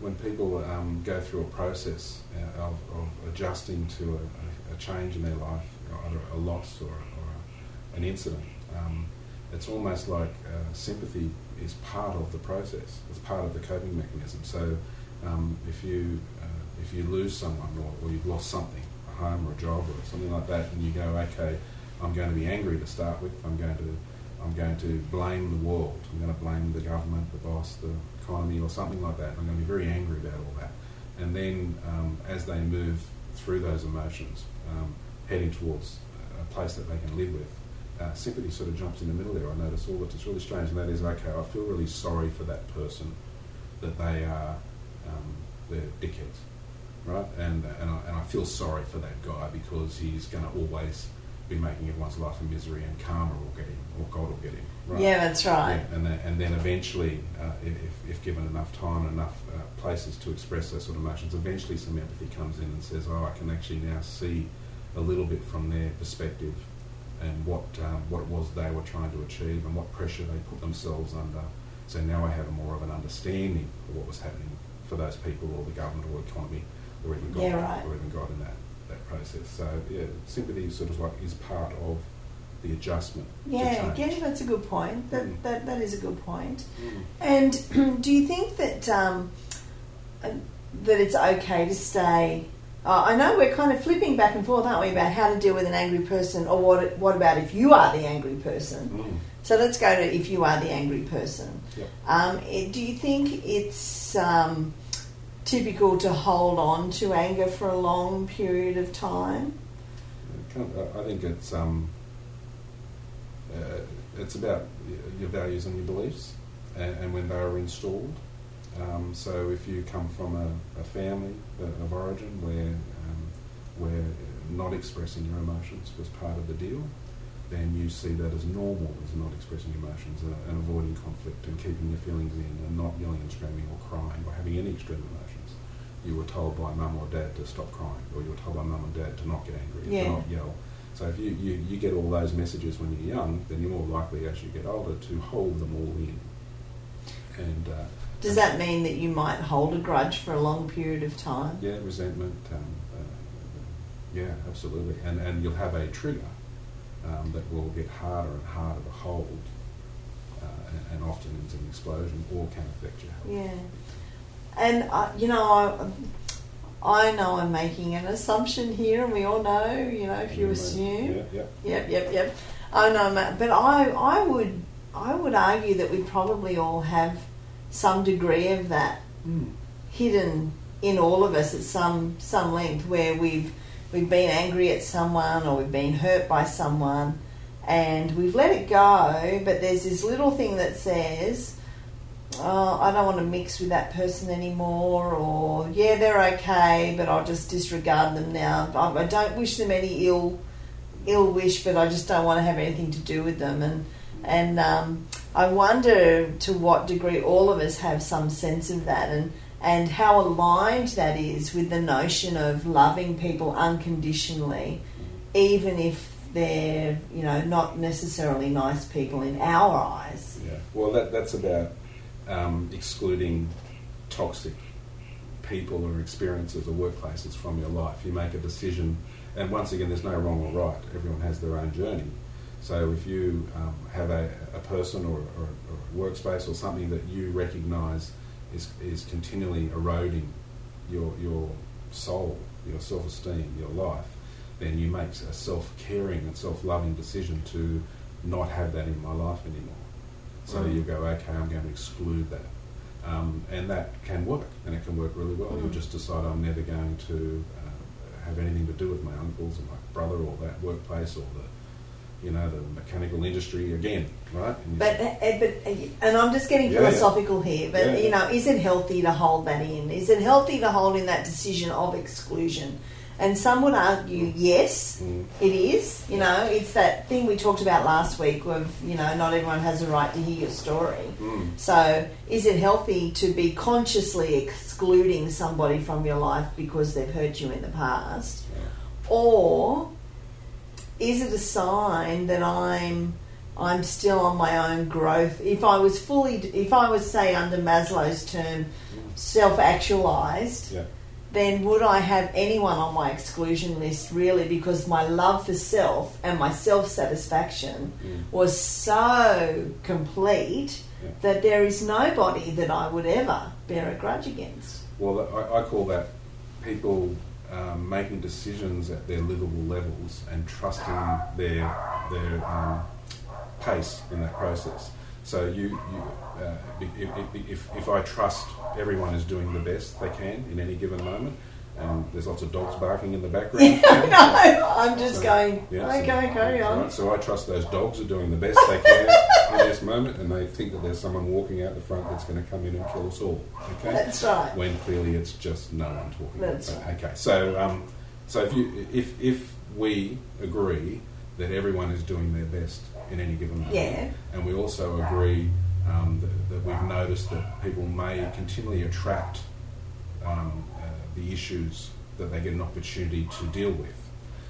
when people um, go through a process uh, of, of adjusting to a, a, change in their life, either a loss or, or an incident, um, it's almost like uh, sympathy is part of the process. It's part of the coping mechanism. So um, if you uh, if you lose someone or, or you've lost something, a home or a job or something like that, and you go, okay, I'm going to be angry to start with. I'm going to I'm going to blame the world. I'm going to blame the government, the boss, the economy, or something like that. I'm going to be very angry about all that. And then, um, as they move through those emotions, um, heading towards a place that they can live with, uh, sympathy sort of jumps in the middle there. I notice all that it's really strange, and that is okay. I feel really sorry for that person that they are um, they're dickheads, right? And and I, and I feel sorry for that guy because he's going to always be making everyone's life a misery, and karma will get him, or God will get him. Right? Yeah, that's right. Yeah, and then, and then eventually, uh, if, if given enough time and enough uh, places to express those sort of emotions, eventually some empathy comes in and says, "Oh, I can actually now see a little bit from their perspective and what um, what it was they were trying to achieve and what pressure they put themselves under. So now I have a more of an understanding of what was happening for those people or the government or economy or even God, Yeah, right. or even God in that, that process. So yeah, sympathy sort of like is part of the adjustment. Yeah, yeah, that's a good point. That, Mm. that, that is a good point. Mm. And do you think that um, uh, that it's okay to stay? Uh, I know we're kind of flipping back and forth, aren't we, about how to deal with an angry person, or what? What about if you are the angry person? Mm. So let's go to if you are the angry person. Yep. Um, do you think it's um, typical to hold on to anger for a long period of time? I think it's um, uh, it's about your values and your beliefs, and, and when they are installed. Um, so if you come from a, a family uh, of origin where um, where not expressing your emotions was part of the deal, then you see that as normal as not expressing emotions and, and avoiding conflict and keeping your feelings in and not yelling and screaming or crying or having any extreme emotions. You were told by mum or dad to stop crying, or you were told by mum and dad to not get angry, Yeah. to not yell. So if you, you, you get all those messages when you're young, then you're more likely as you get older to hold them all in. And uh, Does that mean that you might hold a grudge for a long period of time? yeah, resentment. Um, uh, yeah, absolutely. And and you'll have a trigger um, that will get harder and harder to hold, uh, and, and often it's an explosion or can affect your health. Yeah. And, uh, you know, I, I know I'm making an assumption here, and we all know, you know, if you Yeah, assume. Yeah, yeah. Yep, yep, yep. I know, but I, I would, I would argue that we probably all have some degree of that Mm. hidden in all of us at some some length, where we've we've been angry at someone or we've been hurt by someone, and we've let it go. But there's this little thing that says, oh, I don't want to mix with that person anymore, or yeah, they're okay, but I'll just disregard them now. I, I don't wish them any ill ill wish, but I just don't want to have anything to do with them. And and um, I wonder to what degree all of us have some sense of that, and and how aligned that is with the notion of loving people unconditionally, even if they're you know not necessarily nice people in our eyes. Yeah. Well, that, that's about um, excluding toxic people or experiences or workplaces from your life. You make a decision, and once again, there's no wrong or right. Everyone has their own journey. So if you um, have a, a person or, or, or a workspace or something that you recognise is, is continually eroding your, your soul, your self-esteem, your life, then you make a self-caring and self-loving decision to not have that in my life anymore. So Mm. you go, okay, I'm going to exclude that. Um, and that can work, and it can work really well. Mm. just decide I'm never going to uh, have anything to do with my uncles or my brother or that workplace or the, you know, the mechanical industry again, right? And But, uh, but uh, and I'm just getting Yeah, yeah. philosophical here. But Yeah, you know, is it healthy to hold that in? Is it healthy to hold in that decision of exclusion? And some would argue, yes, Mm. it is. You know, it's that thing we talked about last week of you know, not everyone has a right to hear your story. Mm. So, is it healthy to be consciously excluding somebody from your life because they've hurt you in the past? Yeah. or is it a sign that I'm I'm still on my own growth? If I was fully, if I was say under Maslow's term, self-actualized, Yeah. Then would I have anyone on my exclusion list really? Because my love for self and my self-satisfaction Mm. was so complete Yeah. that there is nobody that I would ever bear a grudge against. Well, I, I call that people um, making decisions at their livable levels and trusting their their um, pace in that process. So you, you uh, if, if, if, if I trust everyone is doing the best they can in any given moment, and there's lots of dogs barking in the background. no, I'm just So, going. yeah, so- okay, carry on. Right, so I trust those dogs are doing the best they can in this moment, and they think that there's someone walking out the front that's going to come in and kill us all. Okay, That's right. when clearly it's just no one talking That's out. right. Okay, so um, so if you if if we agree that everyone is doing their best in any given moment, Yeah. and we also agree um, that, that we've noticed that people may continually attract um, uh, the issues that they get an opportunity to deal with.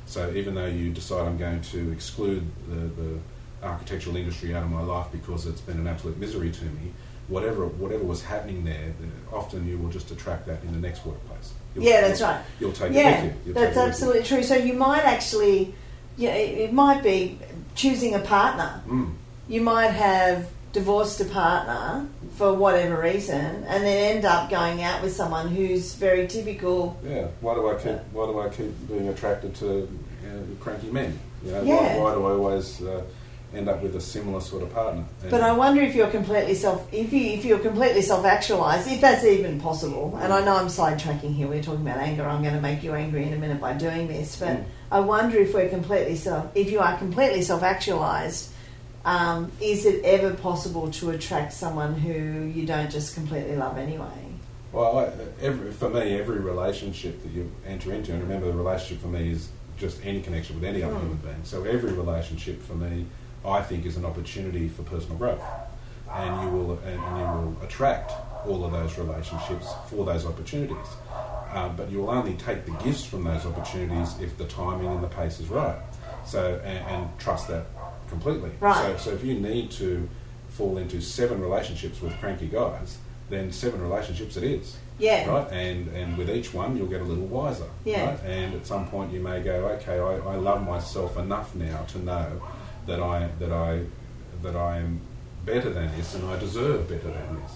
So even though you decide I'm going to exclude the, the architectural industry out of my life because it's been an absolute misery to me, whatever whatever was happening there, the- often you will just attract that in the next workplace. You'll- Yeah, that's you'll- right. You'll take yeah, it with you. You'll that's absolutely true. So you might actually, yeah, it, it might be choosing a partner. Mm. You might have divorced a partner for whatever reason, and then end up going out with someone who's very typical. Yeah. Why do I keep Why do I keep being attracted to uh, cranky men? You know, Yeah. why, why do I always uh, end up with a similar sort of partner? And- But I wonder if you're completely self, if you if you're completely self-actualized, if that's even possible. And I know I'm sidetracking here. We're talking about anger. I'm going to make you angry in a minute by doing this. But Mm. I wonder if we're completely self, if you are completely self-actualized, um, is it ever possible to attract someone who you don't just completely love anyway? Well, I, every, for me, every relationship that you enter into, and remember, the relationship for me is just any connection with any other Hmm. human being. So every relationship for me, I think, is an opportunity for personal growth, and you will and, and you will attract all of those relationships for those opportunities. Uh, but you will only take the gifts from those opportunities if the timing and the pace is right. So and, and trust that completely. Right. So, so if you need to fall into seven relationships with cranky guys, then seven relationships it is Yeah. right? And and with each one, you'll get a little wiser, Yeah. right? And at some point, you may go, okay, I, I love myself enough now to know that I that I that I am better than this, and I deserve better than this.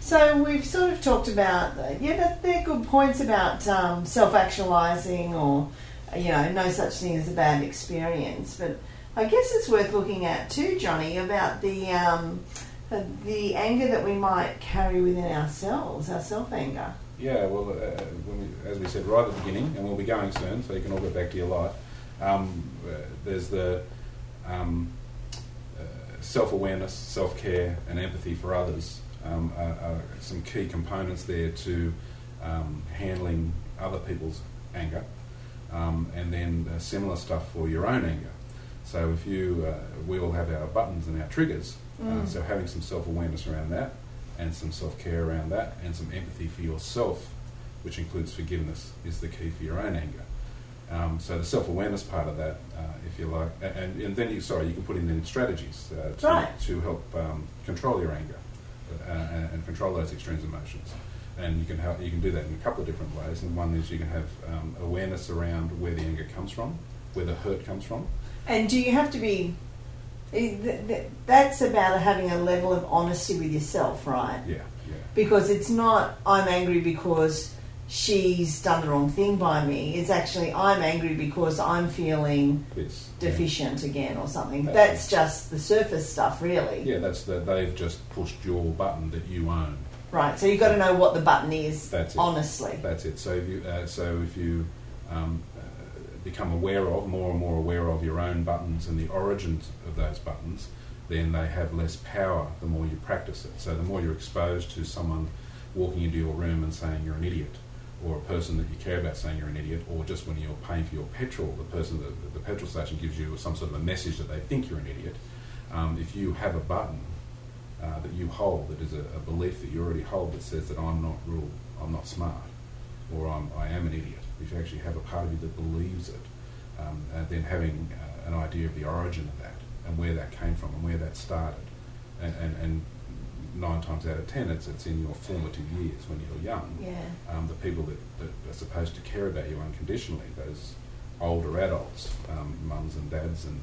So we've sort of talked about, yeah, that, they're good points about um, self-actualizing or, uh, you know, no such thing as a bad experience. But I guess it's worth looking at too, Johnny, about the um, uh, the anger that we might carry within ourselves, our self-anger. Yeah, well, uh, we, as we said right at the beginning, and we'll be going soon, so you can all get back to your life. Um, uh, there's the um, uh, self-awareness, self-care, and empathy for others. Um, are, are some key components there to um, handling other people's anger, um, and then uh, similar stuff for your own anger. So if you, uh, we all have our buttons and our triggers. Uh, Mm. so having some self-awareness around that, and some self-care around that, and some empathy for yourself, which includes forgiveness, is the key for your own anger. Um, so the self-awareness part of that, uh, if you like, and, and then you sorry, you can put in strategies uh, to, Right. to help um, control your anger uh, and, and control those extreme emotions. And you can help, you can do that in a couple of different ways. And one is you can have um, awareness around where the anger comes from, where the hurt comes from. And do you have to be? eh, th- th- That's about having a level of honesty with yourself, right? Yeah, yeah. because it's not I'm angry because she's done the wrong thing by me. It's actually I'm angry because I'm feeling This. deficient again or something. That's That's just the surface stuff, really. Yeah, that's that they've just pushed your button that you own. Right. So you've got to know what the button is. That's it. honestly. That's it. So if you, uh, so if you um, become aware of, more and more aware of your own buttons and the origins of those buttons, then they have less power the more you practice it. So the more you're exposed to someone walking into your room and saying you're an idiot, or a person that you care about saying you're an idiot, or just when you're paying for your petrol, the person at the petrol station gives you some sort of a message that they think you're an idiot. Um, if you have a button uh, that you hold, that is a, a belief that you already hold that says that I'm not rule, I'm not smart, or I'm, I am an idiot. If you actually have a part of you that believes it, um, and then having uh, an idea of the origin of that and where that came from and where that started, and, and, and nine times out of ten, it's, it's in your formative years when you're young. Yeah. Um, the people that, that are supposed to care about you unconditionally, those older adults, um, mums and dads and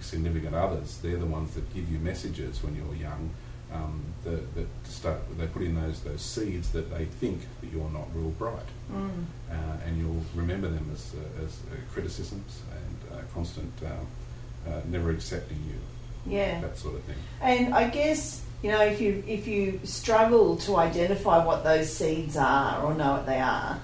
significant others, they're the ones that give you messages when you're young. Um, that, that start, they put in those those seeds that they think that you're not real bright, Mm. uh, and you'll remember them as uh, as uh, criticisms and uh, constant, uh, uh, never accepting you, Yeah. that sort of thing. And I guess you know if you if you struggle to identify what those seeds are or know what they are,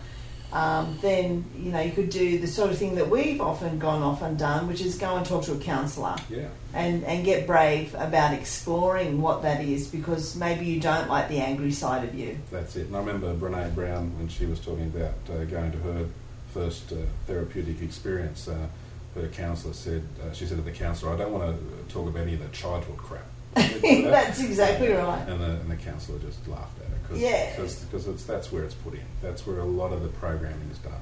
um, then you know you could do the sort of thing that we've often gone off and done, which is go and talk to a counsellor Yeah, and and get brave about exploring what that is because maybe you don't like the angry side of you. That's it. And I remember Brene Brown when she was talking about uh, going to her first uh, therapeutic experience. Uh, her counsellor said, uh, she said to the counsellor, "I don't want to talk about any of the childhood crap." That's exactly right. And the, and the counsellor just laughed at her Cause, Yeah. Because it's, that's where it's put in. That's where a lot of the programming is done.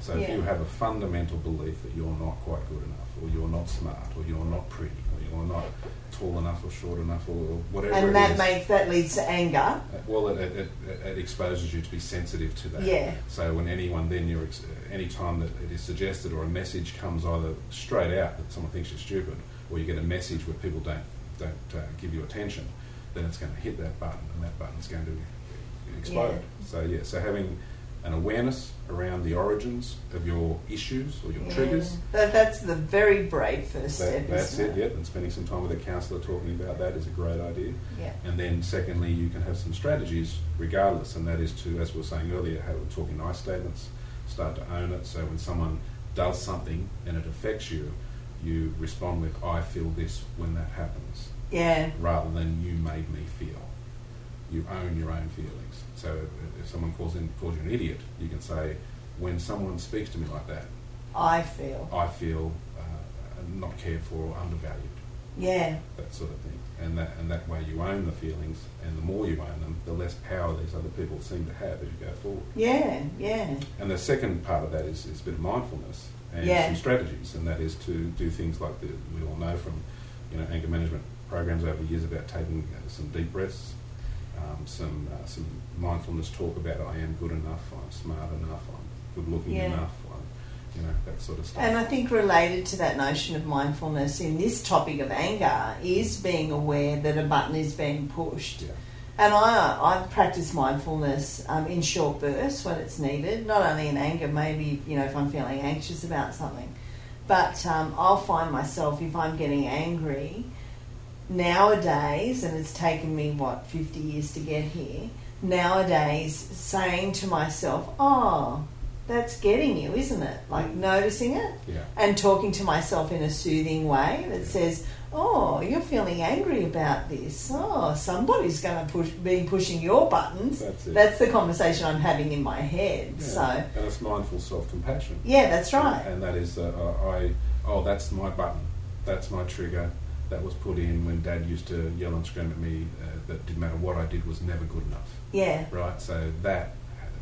So if Yeah. you have a fundamental belief that you're not quite good enough, or you're not smart, or you're not pretty, or you're not tall enough or short enough, or whatever it And that is, makes that leads to anger. uh, Well, it, it, it, it exposes you to be sensitive to that. Yeah. So when anyone then you're ex- any time that it is suggested or a message comes either straight out that someone thinks you're stupid, or you get a message where people don't don't uh, give you attention, then it's going to hit that button, and that button's going to explode. So yeah, so having an awareness around the origins of your issues or your Yeah. triggers. That, that's the very brave first That, step. that's isn't it, yep. And spending some time with a counsellor talking about that is a great idea. Yeah. And then, secondly, you can have some strategies regardless, and that is to, as we were saying earlier, have talking I statements, start to own it. So when someone does something and it affects you, you respond with, I feel this when that happens, Yeah. rather than you made me feel. You own your own feelings. So if- someone calls, in, calls you an idiot, you can say, when someone speaks to me like that, I feel. I feel uh, not cared for or undervalued Yeah. that sort of thing. And that, and that way you own the feelings, and the more you own them, the less power these other people seem to have as you go forward. Yeah. Yeah. And the second part of that is, is a bit of mindfulness and Yeah. some strategies, and that is to do things like the, we all know from you know anger management programs over the years about taking uh, some deep breaths, um, some uh, some mindfulness talk about I am good enough, I'm smart enough, I'm good looking Yeah. enough, I'm, you know that sort of stuff. And I think related to that notion of mindfulness in this topic of anger is being aware that a button is being pushed. yeah. And I, I practice mindfulness um, in short bursts when it's needed, not only in anger, maybe, you know, if I'm feeling anxious about something. But um, I'll find myself, if I'm getting angry, nowadays, and it's taken me, what, 50 years to get here, nowadays saying to myself, oh, that's getting you, isn't it? Like noticing it Yeah. and talking to myself in a soothing way that says, "Oh, you're feeling angry about this. Oh, somebody's going to push, be pushing your buttons." That's it. That's the conversation I'm having in my head. Yeah. So, and it's mindful self-compassion. yeah, that's right. And that is, uh, I, oh, that's my button. That's my trigger. That was put in when Dad used to yell and scream at me uh, that didn't matter what I did was never good enough. Yeah, Right? So that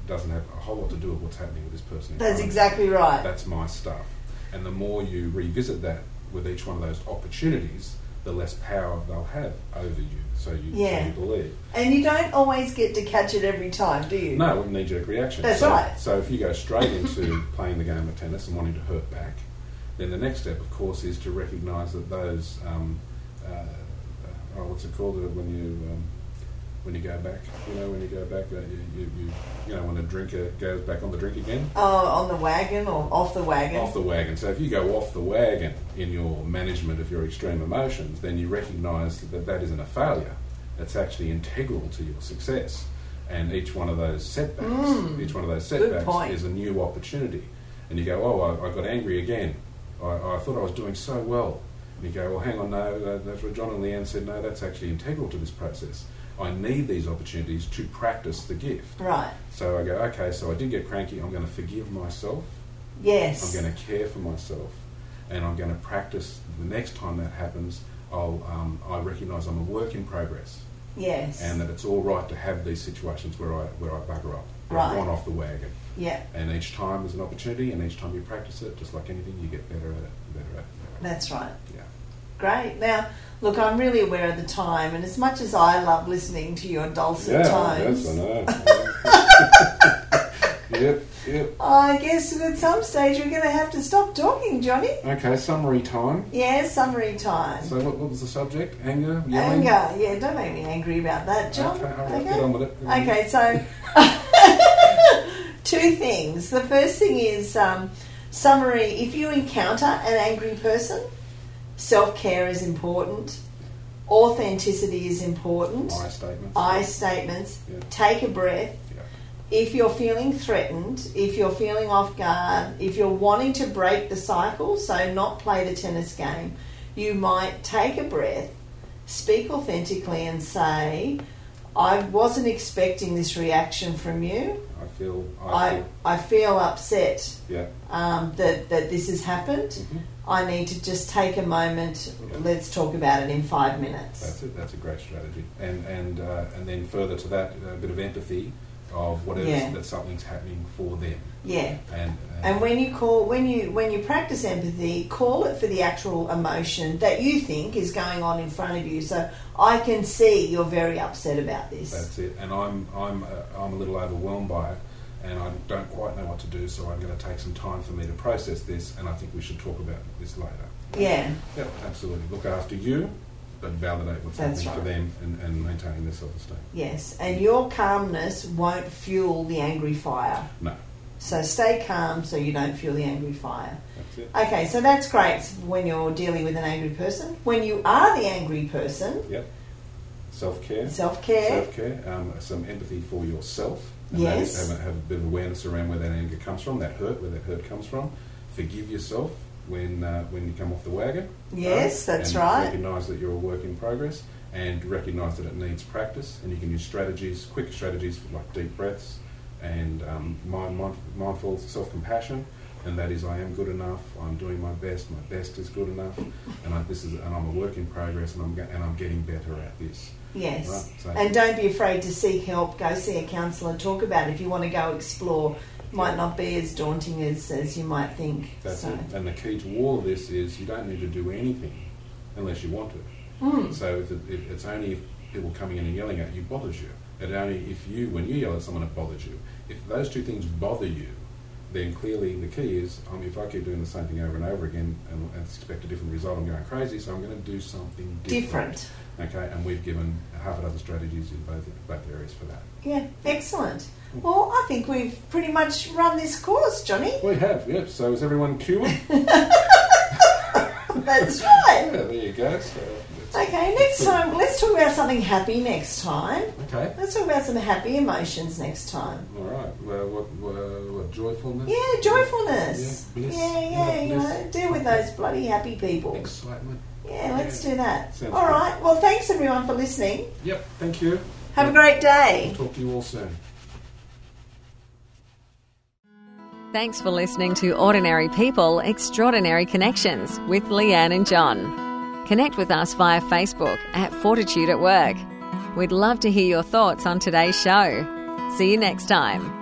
doesn't have a whole lot to do with what's happening with this person. that's front of me. exactly right. That's my stuff. And the more you revisit that with each one of those opportunities, the less power they'll have over you. So you, Yeah. so you believe. And you don't always get to catch it every time, do you? No, knee jerk reaction. That's so, right. So if you go straight into playing the game of tennis and wanting to hurt back, then the next step, of course, is to recognise that those, um, uh, oh, what's it called uh, when you um, when you go back? You know, when you go back, uh, you, you, you you know when a drinker goes back on the drink again. Oh, on the wagon or off the wagon? Off the wagon. So if you go off the wagon in your management of your extreme emotions, then you recognise that that isn't a failure. It's actually integral to your success. And each one of those setbacks, Mm. each one of those setbacks is a new opportunity. And you go, oh, I, I got angry again. I, I thought I was doing so well. And you go, well, hang on, no, that's what John and Leanne said, no, that's actually integral to this process. I need these opportunities to practice the gift. Right. So I go, okay, so I did get cranky, I'm going to forgive myself. Yes. I'm going to care for myself, and I'm going to practice. The next time that happens, I'll um, I recognise I'm a work in progress, Yes. and that it's all right to have these situations where I where I bugger up, where Right. I've gone off the wagon. Yeah. And each time is an opportunity, and each time you practice it, just like anything, you get better at it, and better at it. That's right. Yeah. Great. Now, look, I'm really aware of the time, and as much as I love listening to your dulcet oh, tones, yes, I know. yep, yep. I guess at some stage we're going to have to stop talking, Johnny. Okay, summary time. Yeah, summary time. So what, what was the subject? Anger, yelling. Anger. Yeah, don't make me angry about that, John. Okay, all right, get on with it. Okay, so two things. The first thing is um, summary. If you encounter an angry person, self care is important. Authenticity is important. I statements. I statements. Yeah. Take a breath. Yeah. If you're feeling threatened, if you're feeling off guard, if you're wanting to break the cycle, so not play the tennis game, you might take a breath, speak authentically, and say, I wasn't expecting this reaction from you. I feel. I I, feel. I feel upset Yeah. um, that, that this has happened. Mhm. I need to just take a moment. Yeah. Let's talk about it in five minutes. That's it. That's a great strategy. And and uh, and then further to that, a bit of empathy of what it is Yeah. that something's happening for them. Yeah. And And when you call, when you when you practice empathy, call it for the actual emotion that you think is going on in front of you. So I can see you're very upset about this. That's it. And I'm I'm uh, I'm a little overwhelmed by it, and I don't quite know what to do. So I'm going to take some time for me to process this, and I think we should talk about this later. yeah, Yep, absolutely. Look after you, but validate what's That's happening for them, and, and maintaining their self-esteem. yes. And your calmness won't fuel the angry fire. No, So stay calm so you don't fuel the angry fire. that's it. Okay, so that's great when you're dealing with an angry person. When you are the angry person, Yep. Self-care. self care. Self care, um, some empathy for yourself. And Yes. have, have a bit of awareness around where that anger comes from, that hurt, where that hurt comes from. Forgive yourself when uh, when you come off the wagon. Yes, that's right. Recognise that you're a work in progress, and recognise that it needs practice. And you can use strategies, quick strategies like deep breaths and um, mind, mind, mindful self compassion. And that is, I am good enough. I'm doing my best. My best is good enough. And I, this is, and I'm a work in progress. And I'm ge- and I'm getting better at this. Yes. Right, so- And don't be afraid to seek help. Go see a counsellor. Talk about it. If you want to go explore, might not be as daunting as, as you might think. That's so. it. And the key to all of this is you don't need to do anything unless you want to. Mm. So if, it, if it's only if people coming in and yelling at you bothers you. It only if you when you yell at someone it bothers you. If those two things bother you, then clearly the key is um, if I keep doing the same thing over and over again and, and expect a different result, I'm going crazy. So I'm going to do something different. Different. Okay, and we've given half a dozen strategies in both both areas for that. Yeah, excellent. Well, I think we've pretty much run this course, Johnny. We have, yep. So is everyone queuing? That's right. yeah, there you go. So Okay, next time, let's talk about something happy next time. Okay. Let's talk about some happy emotions next time. All right. Well, what, what, what joyfulness? Yeah, joyfulness. Yeah, bliss. Yeah, yeah, Yeah, you know, deal with those bloody happy people. Excitement. Yeah, let's do that. Sounds All good. right. Well, thanks everyone for listening. Yep. Thank you. Have a great day. Talk to you all soon. Thanks for listening to Ordinary People, Extraordinary Connections with Leanne and John. Connect with us via Facebook at Fortitude at Work. We'd love to hear your thoughts on today's show. See you next time.